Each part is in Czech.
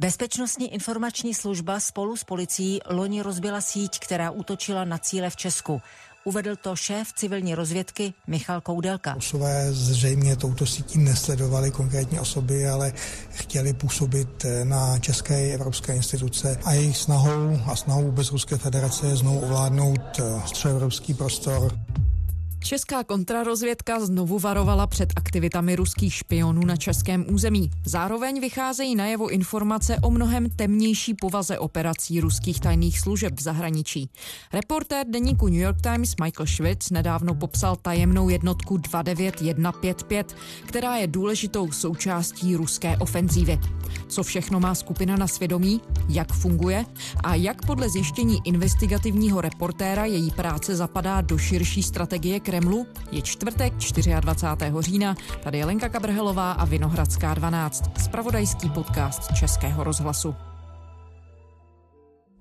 Bezpečnostní informační služba spolu s policií loni rozbila síť, která útočila na cíle v Česku. Uvedl to šéf civilní rozvědky Michal Koudelka. Osové zřejmě touto sítí nesledovali konkrétní osoby, ale chtěli působit na české evropské instituce a jejich snahou a snahou vůbec Ruské federace je znovu ovládnout středoevropský prostor. Česká kontrarozvědka znovu varovala před aktivitami ruských špionů na českém území. Zároveň vycházejí najevo informace o mnohem temnější povaze operací ruských tajných služeb v zahraničí. Reportér deníku New York Times Michael Schwitz nedávno popsal tajemnou jednotku 29155, která je důležitou součástí ruské ofenzívy. Co všechno má skupina na svědomí, jak funguje a jak podle zjištění investigativního reportéra její práce zapadá do širší strategie Kremlu je čtvrtek 24. října. Tady je Lenka Kabrhelová a Vinohradská 12, spravodajský podcast Českého rozhlasu.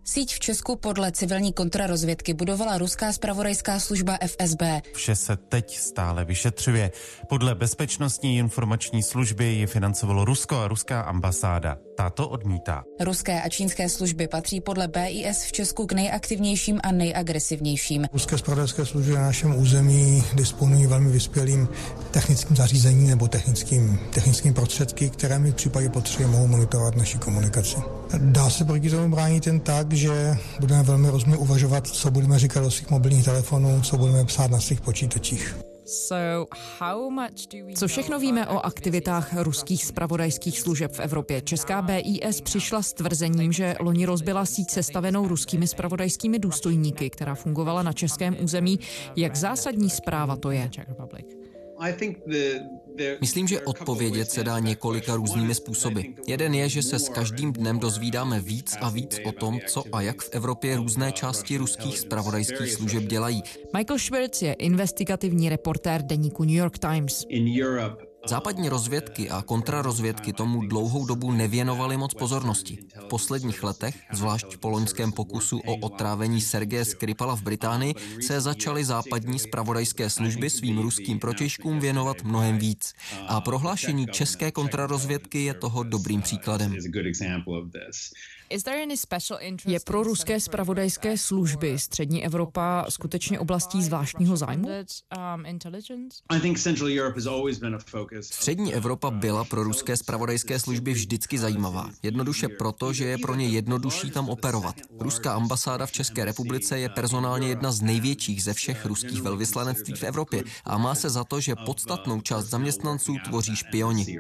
Síť v Česku podle civilní kontrarozvědky budovala ruská spravodajská služba FSB. Vše se teď stále vyšetřuje. Podle bezpečnostní informační služby ji financovalo Rusko a ruská ambasáda. Tato odmítá. Ruské a čínské služby patří podle BIS v Česku k nejaktivnějším a nejagresivnějším. Ruské spravodajské služby na našem území disponují velmi vyspělým technickým zařízením nebo technickým, technickým prostředky, které mi v případě potřeby mohou monitorovat naši komunikaci. Dá se proti tomu bránit jen tak, že budeme velmi rozumně uvažovat, co budeme říkat do svých mobilních telefonů, co budeme psát na svých počítačích. Co všechno víme o aktivitách ruských spravodajských služeb v Evropě? Česká BIS přišla s tvrzením, že loni rozbila síť sestavenou ruskými spravodajskými důstojníky, která fungovala na českém území. Jak zásadní zpráva to je? Myslím, že odpovědět se dá několika různými způsoby. Jeden je, že se s každým dnem dozvídáme víc a víc o tom, co a jak v Evropě různé části ruských spravodajských služeb dělají. Michael Schwartz je investigativní reportér deníku New York Times. Západní rozvědky a kontrarozvědky tomu dlouhou dobu nevěnovaly moc pozornosti. V posledních letech, zvlášť po loňském pokusu o otrávení Sergeje Skripala v Británii, se začaly západní spravodajské služby svým ruským protěžkům věnovat mnohem víc. A prohlášení české kontrarozvědky je toho dobrým příkladem. Je pro ruské spravodajské služby střední Evropa skutečně oblastí zvláštního zájmu? Střední Evropa byla pro ruské spravodajské služby vždycky zajímavá. Jednoduše proto, že je pro ně jednodušší tam operovat. Ruská ambasáda v České republice je personálně jedna z největších ze všech ruských velvyslanectví v Evropě a má se za to, že podstatnou část zaměstnanců tvoří špioni.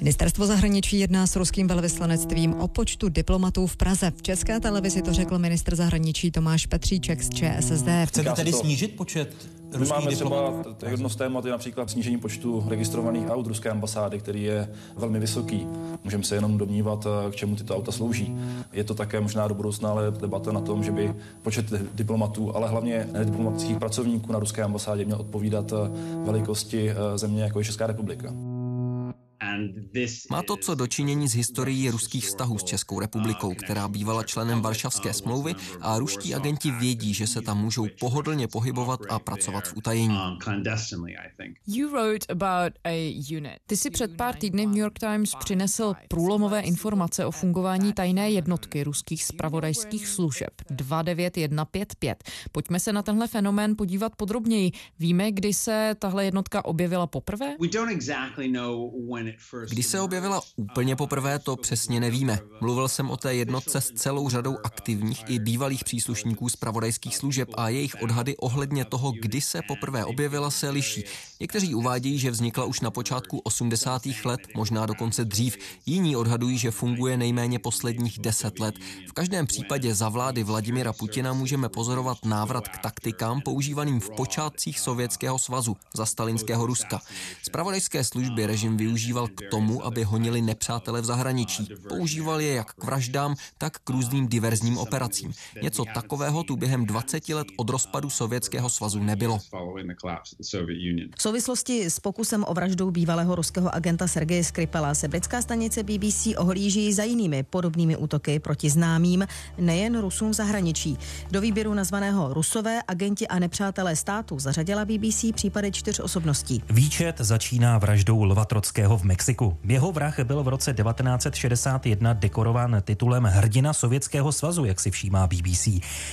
Ministerstvo zahraničí jedná s ruským velvyslanectvím o počtu diplomatů v Praze. V České televizi to řekl ministr zahraničí Tomáš Petříček z ČSSD. Chcete tedy snížit počet my máme třeba jedno z témat je například snížení počtu registrovaných aut ruské ambasády, který je velmi vysoký. Můžeme se jenom domnívat, k čemu tyto auta slouží. Je to také možná do budoucna ale debata na tom, že by počet diplomatů, ale hlavně diplomatických pracovníků na ruské ambasádě měl odpovídat velikosti eh, země, jako je Česká republika. Má to co dočinění s historií ruských vztahů s Českou republikou, která bývala členem Varšavské smlouvy a ruští agenti vědí, že se tam můžou pohodlně pohybovat a pracovat v utajení. Ty si před pár týdny v New York Times přinesl průlomové informace o fungování tajné jednotky ruských spravodajských služeb 29155. Pojďme se na tenhle fenomén podívat podrobněji. Víme, kdy se tahle jednotka objevila poprvé? Kdy se objevila úplně poprvé, to přesně nevíme. Mluvil jsem o té jednotce s celou řadou aktivních i bývalých příslušníků zpravodajských služeb a jejich odhady ohledně toho, kdy se poprvé objevila, se liší. Někteří uvádějí, že vznikla už na počátku 80. let, možná dokonce dřív. Jiní odhadují, že funguje nejméně posledních 10 let. V každém případě za vlády Vladimira Putina můžeme pozorovat návrat k taktikám používaným v počátcích Sovětského svazu za stalinského Ruska. Spravodajské služby režim využíval k tomu, aby honili nepřátele v zahraničí. Používal je jak k vraždám, tak k různým diverzním operacím. Něco takového tu během 20 let od rozpadu Sovětského svazu nebylo. V souvislosti s pokusem o vraždu bývalého ruského agenta Sergeje Skripala se britská stanice BBC ohlíží za jinými podobnými útoky proti známým, nejen Rusům v zahraničí. Do výběru nazvaného Rusové, agenti a nepřátelé státu zařadila BBC případy čtyř osobností. Výčet začíná vraždou Lva Trockého v Mexiku. Jeho vrah byl v roce 1961 dekorován titulem Hrdina Sovětského svazu, jak si všímá BBC.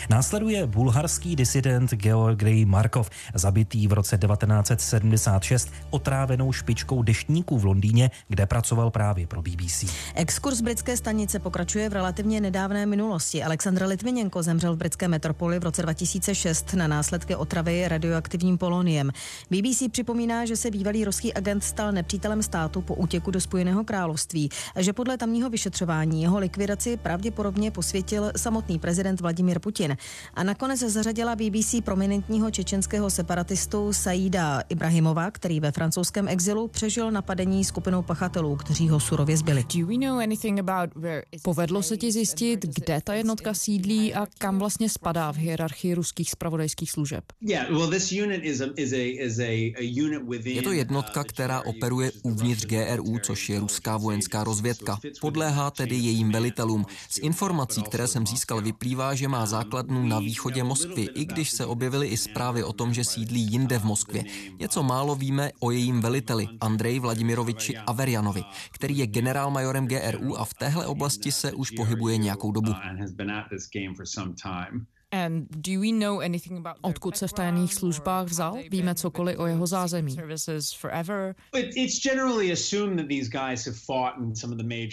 Následuje bulharský disident Georgij Markov, zabitý v roce 1976 otrávenou špičkou deštníků v Londýně, kde pracoval právě pro BBC. Exkurs britské stanice pokračuje v relativně nedávné minulosti. Aleksandr Litvinenko zemřel v britské metropoli v roce 2006 na následky otravy radioaktivním poloniem. BBC připomíná, že se bývalý ruský agent stal nepřítelem státu po útěku do Spojeného království že podle tamního vyšetřování jeho likvidaci pravděpodobně posvětil samotný prezident Vladimir Putin. A nakonec zařadila BBC prominentního čečenského separatistu Saida Ibrahimova, který ve francouzském exilu přežil napadení skupinou pachatelů, kteří ho surově zbyli. Povedlo se ti zjistit, kde ta jednotka sídlí a kam vlastně spadá v hierarchii ruských spravodajských služeb? Je to jednotka, která operuje uvnitř GRU, což je ruská vojenská rozvědka. Podléhá tedy jejím velitelům. Z informací, které jsem získal, vyplývá, že má základnu na východě Moskvy, i když se objevily i zprávy o tom, že sídlí jinde v Moskvě. Něco málo víme o jejím veliteli, Andrej Vladimiroviči Averjanovi, který je generálmajorem GRU a v téhle oblasti se už pohybuje nějakou dobu. Odkud se v tajných službách vzal? Víme cokoliv o jeho zázemí.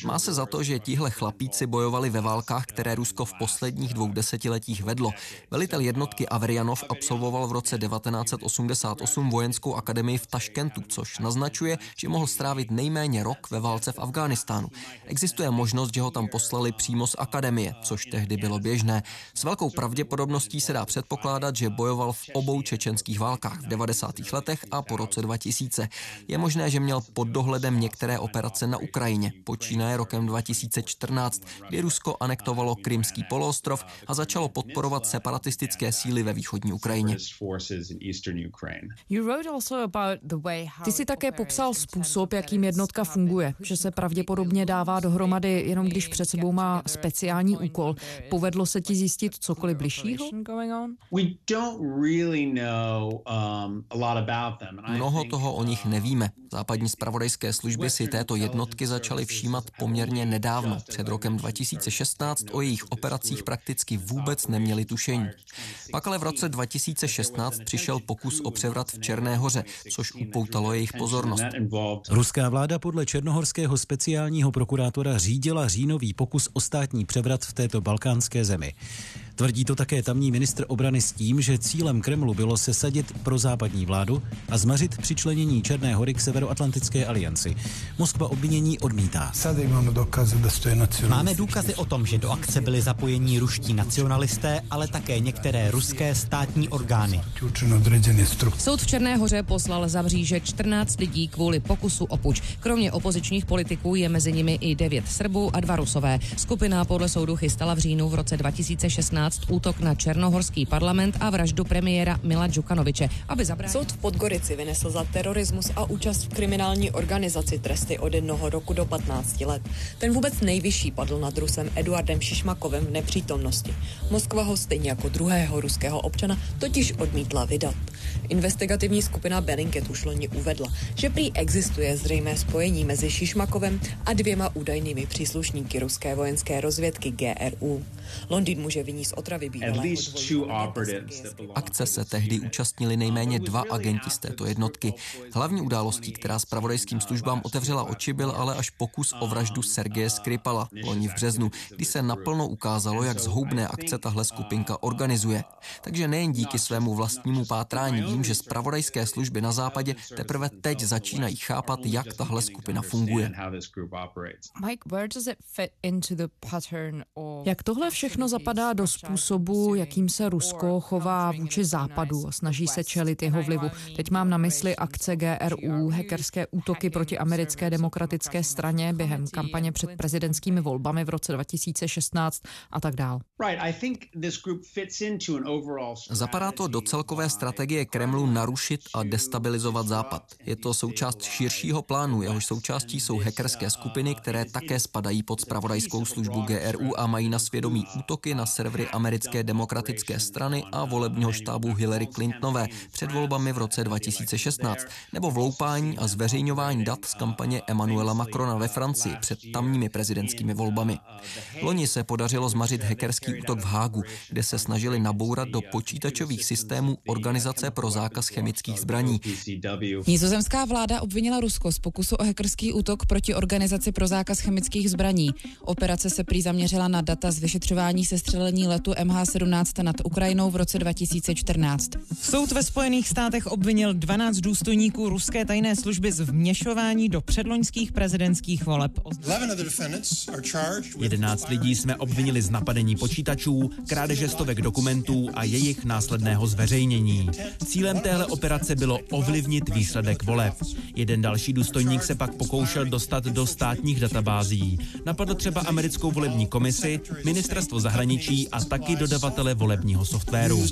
Má se za to, že tihle chlapíci bojovali ve válkách, které Rusko v posledních dvou desetiletích vedlo. Velitel jednotky Averianov absolvoval v roce 1988 vojenskou akademii v Taškentu, což naznačuje, že mohl strávit nejméně rok ve válce v Afghánistánu. Existuje možnost, že ho tam poslali přímo z akademie, což tehdy bylo běžné. S velkou pravděpodobností pravděpodobností se dá předpokládat, že bojoval v obou čečenských válkách v 90. letech a po roce 2000. Je možné, že měl pod dohledem některé operace na Ukrajině. Počínaje rokem 2014, kdy Rusko anektovalo Krymský poloostrov a začalo podporovat separatistické síly ve východní Ukrajině. Ty si také popsal způsob, jakým jednotka funguje, že se pravděpodobně dává dohromady jenom když před sebou má speciální úkol. Povedlo se ti zjistit cokoliv bližší? Um, Mnoho toho o nich nevíme. Západní spravodajské služby si této jednotky začaly všímat poměrně nedávno. Před rokem 2016 o jejich operacích prakticky vůbec neměli tušení. Pak ale v roce 2016 přišel pokus o převrat v Černé hoře, což upoutalo jejich pozornost. Ruská vláda podle černohorského speciálního prokurátora řídila říjnový pokus o státní převrat v této balkánské zemi. Tvrdí to také tamní ministr obrany s tím, že cílem Kremlu bylo sesadit pro západní vládu a zmařit přičlenění Černé hory k Severoatlantické alianci. Moskva obvinění odmítá. Máme důkazy o tom, že do akce byli zapojení ruští nacionalisté, ale také některé ruské státní orgány. Soud v Černé hoře poslal za mříže 14 lidí kvůli pokusu o puč. Kromě opozičních politiků je mezi nimi i 9 Srbů a dva Rusové. Skupina podle soudu chystala v říjnu v roce 2016 2012 útok na Černohorský parlament a vraždu premiéra Mila Džukanoviče, aby zabránil. Soud v Podgorici vynesl za terorismus a účast v kriminální organizaci tresty od jednoho roku do 15 let. Ten vůbec nejvyšší padl nad Rusem Eduardem Šišmakovem v nepřítomnosti. Moskva ho stejně jako druhého ruského občana totiž odmítla vydat. Investigativní skupina Bellingcat už loni uvedla, že prý existuje zřejmé spojení mezi Šišmakovem a dvěma údajnými příslušníky ruské vojenské rozvědky GRU. Londýn může vyní z otravy Akce se tehdy účastnili nejméně dva agenti z této jednotky. Hlavní událostí, která s pravodajským službám otevřela oči, byl ale až pokus o vraždu Sergeje Skripala loni v březnu, kdy se naplno ukázalo, jak zhoubné akce tahle skupinka organizuje. Takže nejen díky svému vlastnímu pátrání vím, že spravodajské služby na západě teprve teď začínají chápat, jak tahle skupina funguje. Jak tohle všechno zapadá do způsobu, jakým se Rusko chová vůči západu a snaží se čelit jeho vlivu. Teď mám na mysli akce GRU, hackerské útoky proti americké demokratické straně během kampaně před prezidentskými volbami v roce 2016 a tak dál. Zapadá to do celkové strategie strategie Kremlu narušit a destabilizovat Západ. Je to součást širšího plánu, jehož součástí jsou hackerské skupiny, které také spadají pod spravodajskou službu GRU a mají na svědomí útoky na servery americké demokratické strany a volebního štábu Hillary Clintonové před volbami v roce 2016, nebo vloupání a zveřejňování dat z kampaně Emmanuela Macrona ve Francii před tamními prezidentskými volbami. Loni se podařilo zmařit hackerský útok v Hágu, kde se snažili nabourat do počítačových systémů Organizace pro zákaz chemických zbraní. Nizozemská vláda obvinila Rusko z pokusu o hackerský útok proti Organizaci pro zákaz chemických zbraní. Operace se prý zaměřila na data z vyšetřování sestřelení letu MH17 nad Ukrajinou v roce 2014. Soud ve Spojených státech obvinil 12 důstojníků ruské tajné služby z vměšování do předloňských prezidentských voleb. 11 lidí jsme obvinili z napadení počítačů, krádeže stovek dokumentů a jejich následného zveřejnění. Cílem téhle operace bylo ovlivnit výsledek voleb. Jeden další důstojník se pak pokoušel dostat do státních databází. Napadl třeba americkou volební komisi, ministerstvo zahraničí a taky dodavatele volebního softwaru.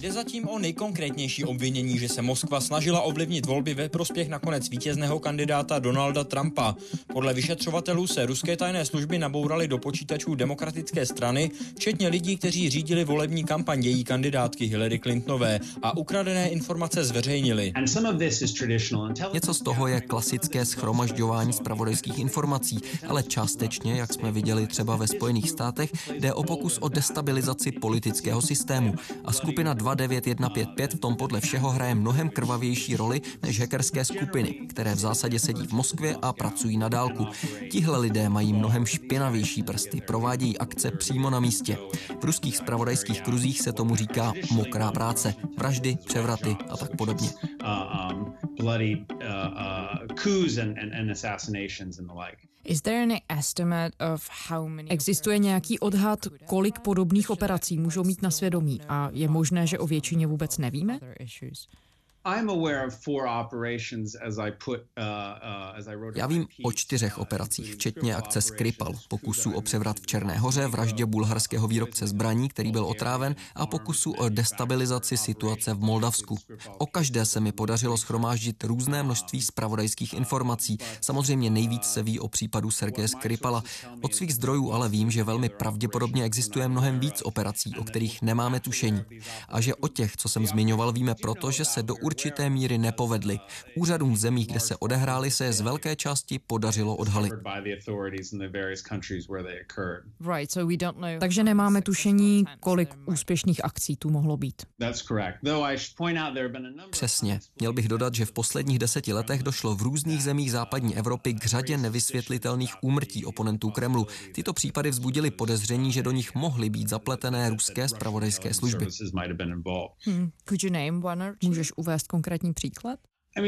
Jde zatím o nejkonkrétnější obvinění, že se Moskva snažila ovlivnit volby ve prospěch nakonec vítězného kandidáta Donalda Trumpa. Podle vyšetřovatelů se ruské tajné služby nabouraly do počítačů demokratické strany, včetně lidí, kteří řídili volební kampaň její kandidátky Hillary Clintonové a ukradené informace zveřejnili. Něco z toho je klasické schromažďování zpravodajských informací, ale částečně, jak jsme viděli třeba ve Spojených státech, jde o pokus o destabilizaci politického systému. A skupina 29155 v tom podle všeho hraje mnohem krvavější roli než hackerské skupiny, které v zásadě sedí v Moskvě a pracují na dálku. Tihle lidé mají mnohem špinavější prsty, provádějí akce přímo na místě. V ruských spravodajských kruzích se tomu říká mokrá práce, vraždy, převraty a tak podobně. Bloody coups and, and, and assassinations and the like. Existuje nějaký odhad, kolik podobných operací můžou mít na svědomí a je možné, že o většině vůbec nevíme? Já vím o čtyřech operacích, včetně akce Skripal, pokusu o převrat v Černé hoře, vraždě bulharského výrobce zbraní, který byl otráven, a pokusu o destabilizaci situace v Moldavsku. O každé se mi podařilo schromáždit různé množství zpravodajských informací. Samozřejmě nejvíc se ví o případu Sergeje Skripala. Od svých zdrojů ale vím, že velmi pravděpodobně existuje mnohem víc operací, o kterých nemáme tušení. A že o těch, co jsem zmiňoval, víme proto, že se do určité míry nepovedly. Úřadům v zemích, kde se odehrály, se z velké části podařilo odhalit. Takže nemáme tušení, kolik úspěšných akcí tu mohlo být. Přesně. Měl bych dodat, že v posledních deseti letech došlo v různých zemích západní Evropy k řadě nevysvětlitelných úmrtí oponentů Kremlu. Tyto případy vzbudily podezření, že do nich mohly být zapletené ruské spravodajské služby. Hmm. Můžeš uvést uvést konkrétní příklad? Uh,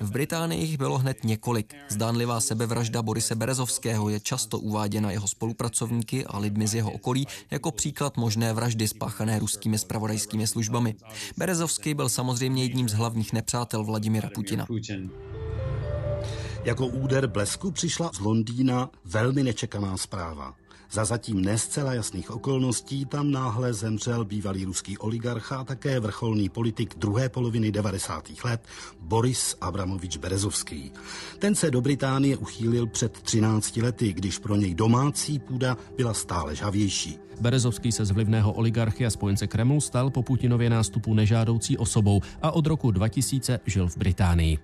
v Británii jich bylo hned několik. Zdánlivá sebevražda Borise Berezovského je často uváděna jeho spolupracovníky a lidmi z jeho okolí jako příklad možné vraždy spáchané ruskými spravodajskými službami. Berezovský byl samozřejmě jedním z hlavních nepřátel Vladimira Putina. Jako úder blesku přišla z Londýna velmi nečekaná zpráva. Za zatím nescela jasných okolností tam náhle zemřel bývalý ruský oligarcha a také vrcholný politik druhé poloviny 90. let Boris Abramovič Berezovský. Ten se do Británie uchýlil před 13 lety, když pro něj domácí půda byla stále žavější. Berezovský se z vlivného oligarchy a spojence Kremlu stal po Putinově nástupu nežádoucí osobou a od roku 2000 žil v Británii.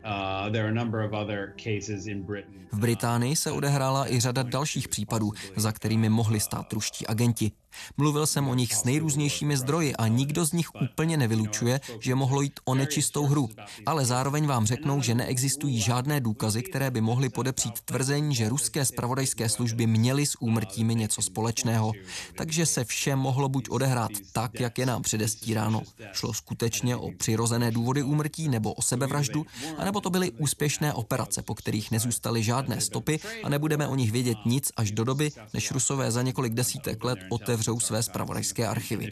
V Británii se odehrála i řada dalších případů, za kterými mohli stát ruští agenti. Mluvil jsem o nich s nejrůznějšími zdroji a nikdo z nich úplně nevylučuje, že mohlo jít o nečistou hru. Ale zároveň vám řeknou, že neexistují žádné důkazy, které by mohly podepřít tvrzení, že ruské spravodajské služby měly s úmrtími něco společného. Takže se vše mohlo buď odehrát tak, jak je nám předestíráno. Šlo skutečně o přirozené důvody úmrtí nebo o sebevraždu, anebo to byly úspěšné operace, po kterých nezůstaly žádné stopy a nebudeme o nich vědět nic až do doby, než Rusové za několik desítek let otevřou své spravodajské archivy.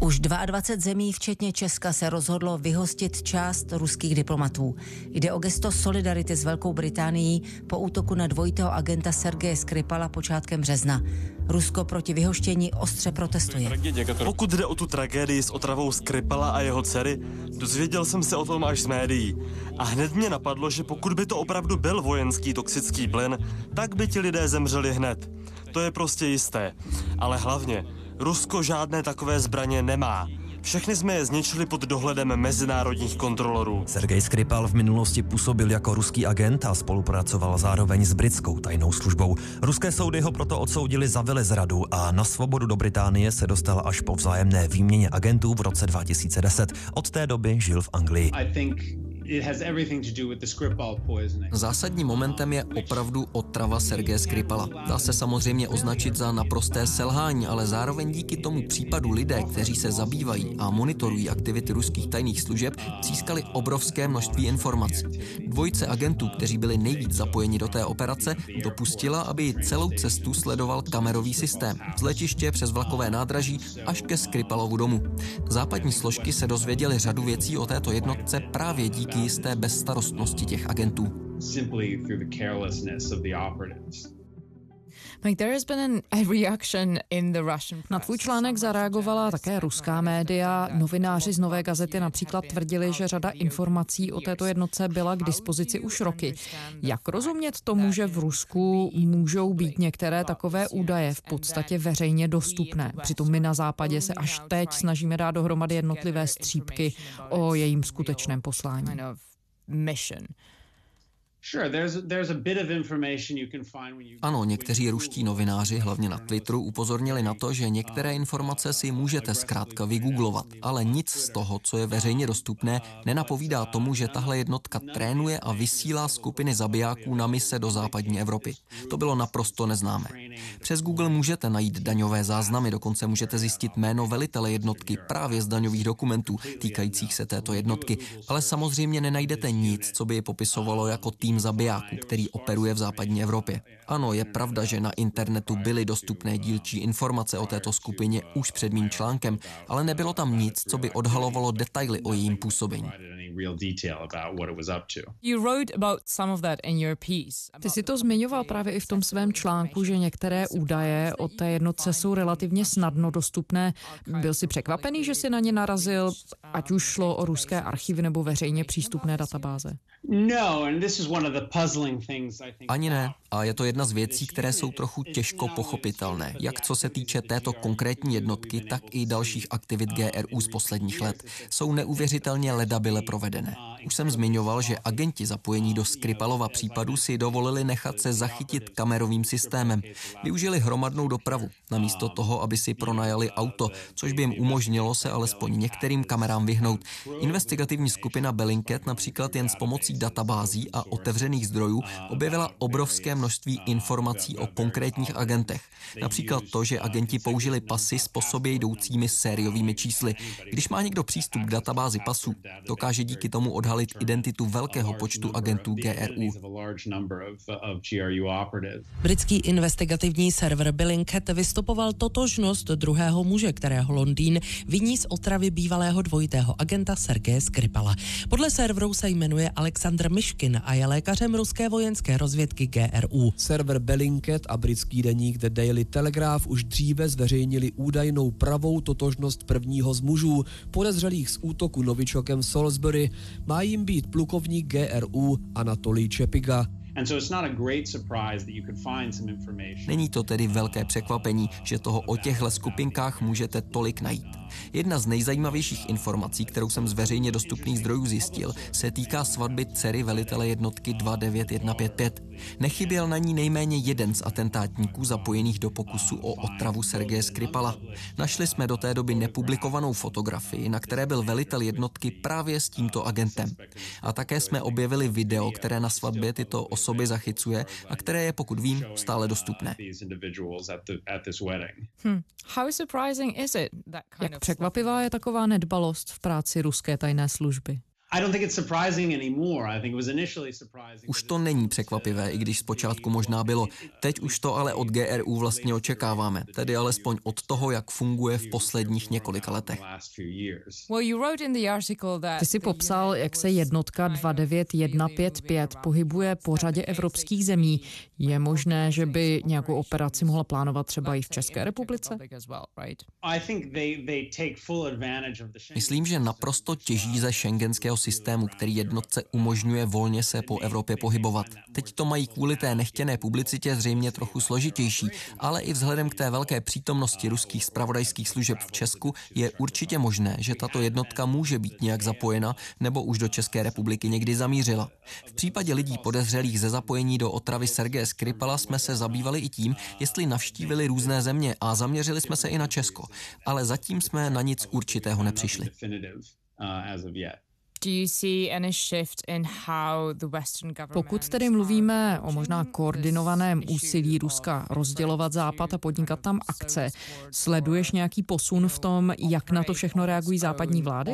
Už 22 zemí, včetně Česka, se rozhodlo vyhostit část ruských diplomatů. Jde o gesto solidarity s Velkou Británií po útoku na dvojitého agenta Sergeje Skripala počátkem března. Rusko proti vyhoštění ostře protestuje. Pokud jde o tu tragédii s otravou Skripala a jeho dcery, dozvěděl jsem se o tom až z médií. A hned mě napadlo, že pokud by to opravdu byl vojenský toxický plyn, tak by ti lidé zemřeli hned. To je prostě jisté. Ale hlavně, Rusko žádné takové zbraně nemá. Všechny jsme je zničili pod dohledem mezinárodních kontrolorů. Sergej Skripal v minulosti působil jako ruský agent a spolupracoval zároveň s britskou tajnou službou. Ruské soudy ho proto odsoudili za velezradu a na svobodu do Británie se dostal až po vzájemné výměně agentů v roce 2010. Od té doby žil v Anglii. Zásadním momentem je opravdu otrava Sergeje Skripala. Dá se samozřejmě označit za naprosté selhání, ale zároveň díky tomu případu lidé, kteří se zabývají a monitorují aktivity ruských tajných služeb, získali obrovské množství informací. Dvojice agentů, kteří byli nejvíc zapojeni do té operace, dopustila, aby celou cestu sledoval kamerový systém. Z letiště přes vlakové nádraží až ke Skripalovu domu. Západní složky se dozvěděly řadu věcí o této jednotce právě díky jisté bezstarostnosti těch agentů. Na tvůj článek zareagovala také ruská média. Novináři z Nové gazety například tvrdili, že řada informací o této jednotce byla k dispozici už roky. Jak rozumět tomu, že v Rusku můžou být některé takové údaje v podstatě veřejně dostupné? Přitom my na západě se až teď snažíme dát dohromady jednotlivé střípky o jejím skutečném poslání. Ano, někteří ruští novináři, hlavně na Twitteru, upozornili na to, že některé informace si můžete zkrátka vygooglovat, ale nic z toho, co je veřejně dostupné, nenapovídá tomu, že tahle jednotka trénuje a vysílá skupiny zabijáků na mise do západní Evropy. To bylo naprosto neznámé. Přes Google můžete najít daňové záznamy, dokonce můžete zjistit jméno velitele jednotky právě z daňových dokumentů týkajících se této jednotky, ale samozřejmě nenajdete nic, co by je popisovalo jako tým tým zabijáků, který operuje v západní Evropě. Ano, je pravda, že na internetu byly dostupné dílčí informace o této skupině už před mým článkem, ale nebylo tam nic, co by odhalovalo detaily o jejím působení. Ty si to zmiňoval právě i v tom svém článku, že některé údaje o té jednotce jsou relativně snadno dostupné. Byl jsi překvapený, že si na ně narazil, ať už šlo o ruské archivy nebo veřejně přístupné databáze? No, Ani ne. A je to jedna z věcí, které jsou trochu těžko pochopitelné, jak co se týče této konkrétní jednotky, tak i dalších aktivit GRU z posledních let. Jsou neuvěřitelně ledabile provedené. Už jsem zmiňoval, že agenti zapojení do Skripalova případu si dovolili nechat se zachytit kamerovým systémem. Využili hromadnou dopravu, namísto toho, aby si pronajali auto, což by jim umožnilo se alespoň některým kamerám vyhnout. Investigativní skupina Bellingcat například jen s pomocí databází a otevřených zdrojů objevila obrovské množství informací o konkrétních agentech. Například to, že agenti použili pasy s po sobě jdoucími sériovými čísly. Když má někdo přístup k databázi pasů, dokáže díky tomu odhalit identitu velkého počtu agentů GRU. Britský investigativní server Billingcat vystupoval totožnost druhého muže, kterého Londýn viní z otravy bývalého dvojitého agenta Sergeje Skripala. Podle serveru se jmenuje Alexandr Myškin a je lékařem ruské vojenské rozvědky GRU. Server Bellingcat a britský deník The Daily Telegraph už dříve zveřejnili údajnou pravou totožnost prvního z mužů podezřelých z útoku novičokem v Salisbury. Má jim být plukovník GRU Anatolij Čepiga. Není to tedy velké překvapení, že toho o těchto skupinkách můžete tolik najít. Jedna z nejzajímavějších informací, kterou jsem z veřejně dostupných zdrojů zjistil, se týká svatby dcery velitele jednotky 29155. Nechyběl na ní nejméně jeden z atentátníků zapojených do pokusu o otravu Sergeje Skripala. Našli jsme do té doby nepublikovanou fotografii, na které byl velitel jednotky právě s tímto agentem. A také jsme objevili video, které na svatbě tyto osoby zachycuje a které je, pokud vím, stále dostupné. Hmm. How surprising is it? Jak překvapivá je taková nedbalost v práci ruské tajné služby? Už to není překvapivé, i když zpočátku možná bylo. Teď už to ale od GRU vlastně očekáváme, tedy alespoň od toho, jak funguje v posledních několika letech. Ty jsi popsal, jak se jednotka 29155 pohybuje po řadě evropských zemí. Je možné, že by nějakou operaci mohla plánovat třeba i v České republice? Myslím, že naprosto těží ze šengenského systému, který jednotce umožňuje volně se po Evropě pohybovat. Teď to mají kvůli té nechtěné publicitě zřejmě trochu složitější, ale i vzhledem k té velké přítomnosti ruských spravodajských služeb v Česku je určitě možné, že tato jednotka může být nějak zapojena nebo už do České republiky někdy zamířila. V případě lidí podezřelých ze zapojení do otravy Sergeje Skripala jsme se zabývali i tím, jestli navštívili různé země a zaměřili jsme se i na Česko, ale zatím jsme na nic určitého nepřišli. Pokud tedy mluvíme o možná koordinovaném úsilí Ruska rozdělovat Západ a podnikat tam akce, sleduješ nějaký posun v tom, jak na to všechno reagují západní vlády?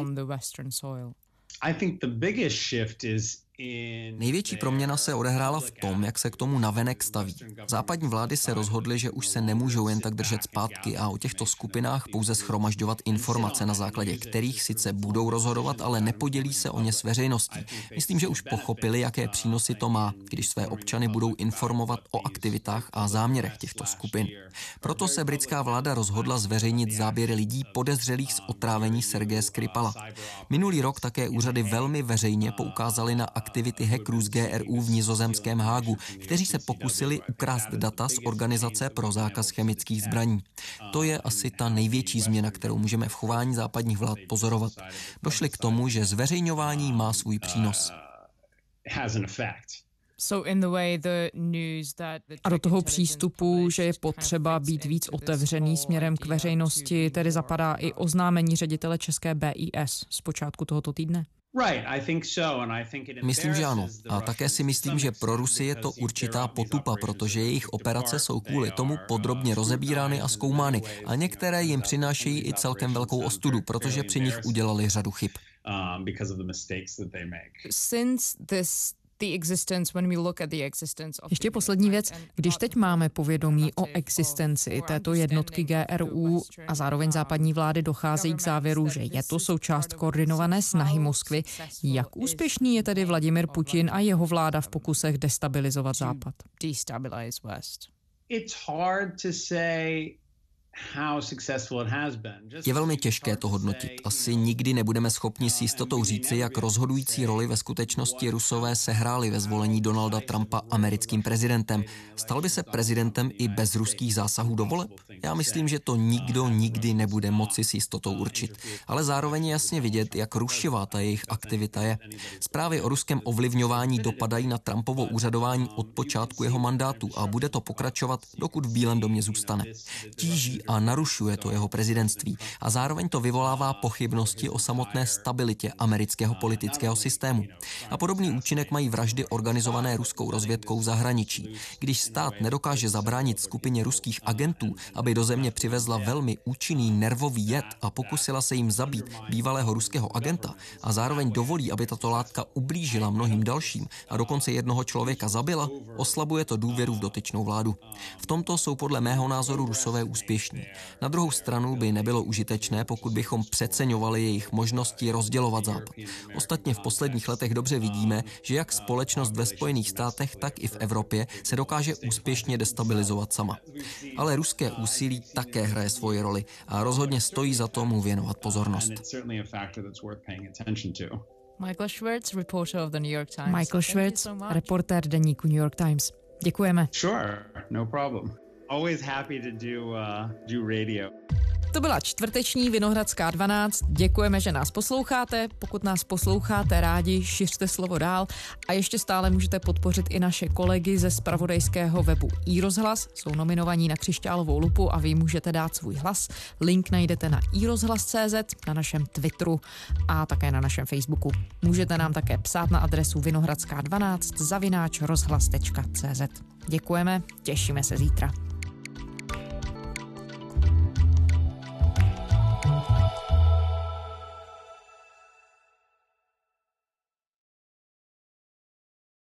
I think the biggest shift is Největší proměna se odehrála v tom, jak se k tomu navenek staví. Západní vlády se rozhodly, že už se nemůžou jen tak držet zpátky a o těchto skupinách pouze schromažďovat informace, na základě kterých sice budou rozhodovat, ale nepodělí se o ně s veřejností. Myslím, že už pochopili, jaké přínosy to má, když své občany budou informovat o aktivitách a záměrech těchto skupin. Proto se britská vláda rozhodla zveřejnit záběry lidí podezřelých z otrávení Sergeje Skripala. Minulý rok také úřady velmi veřejně poukázaly na aktivity hackerů z GRU v nizozemském Hágu, kteří se pokusili ukrást data z Organizace pro zákaz chemických zbraní. To je asi ta největší změna, kterou můžeme v chování západních vlád pozorovat. Došli k tomu, že zveřejňování má svůj přínos. A do toho přístupu, že je potřeba být víc otevřený směrem k veřejnosti, tedy zapadá i oznámení ředitele české BIS z počátku tohoto týdne? Myslím, že ano. A také si myslím, že pro Rusy je to určitá potupa, protože jejich operace jsou kvůli tomu podrobně rozebírány a zkoumány. A některé jim přinášejí i celkem velkou ostudu, protože při nich udělali řadu chyb. Um, Since this ještě poslední věc. Když teď máme povědomí o existenci této jednotky GRU a zároveň západní vlády docházejí k závěru, že je to součást koordinované snahy Moskvy, jak úspěšný je tedy Vladimir Putin a jeho vláda v pokusech destabilizovat Západ? Je velmi těžké to hodnotit. Asi nikdy nebudeme schopni s jistotou říci, jak rozhodující roli ve skutečnosti Rusové sehráli ve zvolení Donalda Trumpa americkým prezidentem. Stal by se prezidentem i bez ruských zásahů do voleb? Já myslím, že to nikdo nikdy nebude moci s jistotou určit. Ale zároveň je jasně vidět, jak rušivá ta jejich aktivita je. Zprávy o ruském ovlivňování dopadají na Trumpovo úřadování od počátku jeho mandátu a bude to pokračovat, dokud v Bílém domě zůstane. Tíží a narušuje to jeho prezidentství a zároveň to vyvolává pochybnosti o samotné stabilitě amerického politického systému. A podobný účinek mají vraždy organizované ruskou rozvědkou v zahraničí. Když stát nedokáže zabránit skupině ruských agentů, aby do země přivezla velmi účinný nervový jed a pokusila se jim zabít bývalého ruského agenta a zároveň dovolí, aby tato látka ublížila mnohým dalším a dokonce jednoho člověka zabila, oslabuje to důvěru v dotyčnou vládu. V tomto jsou podle mého názoru rusové úspěšní. Na druhou stranu by nebylo užitečné, pokud bychom přeceňovali jejich možnosti rozdělovat Západ. Ostatně v posledních letech dobře vidíme, že jak společnost ve Spojených státech, tak i v Evropě se dokáže úspěšně destabilizovat sama. Ale ruské úsilí také hraje svoji roli a rozhodně stojí za to mu věnovat pozornost. Michael Schwartz, reporter of the New York Times. Michael Schwartz, reportér deníku New York Times. Děkujeme. Sure, no problem. Always happy to do, uh, do radio. To byla čtvrteční Vinohradská 12. Děkujeme, že nás posloucháte. Pokud nás posloucháte rádi, šiřte slovo dál. A ještě stále můžete podpořit i naše kolegy ze spravodajského webu iRozhlas. Jsou nominovaní na křišťálovou lupu a vy můžete dát svůj hlas. Link najdete na iRozhlas.cz, na našem Twitteru a také na našem Facebooku. Můžete nám také psát na adresu vinohradská12 zavináč rozhlas.cz. Děkujeme, těšíme se zítra.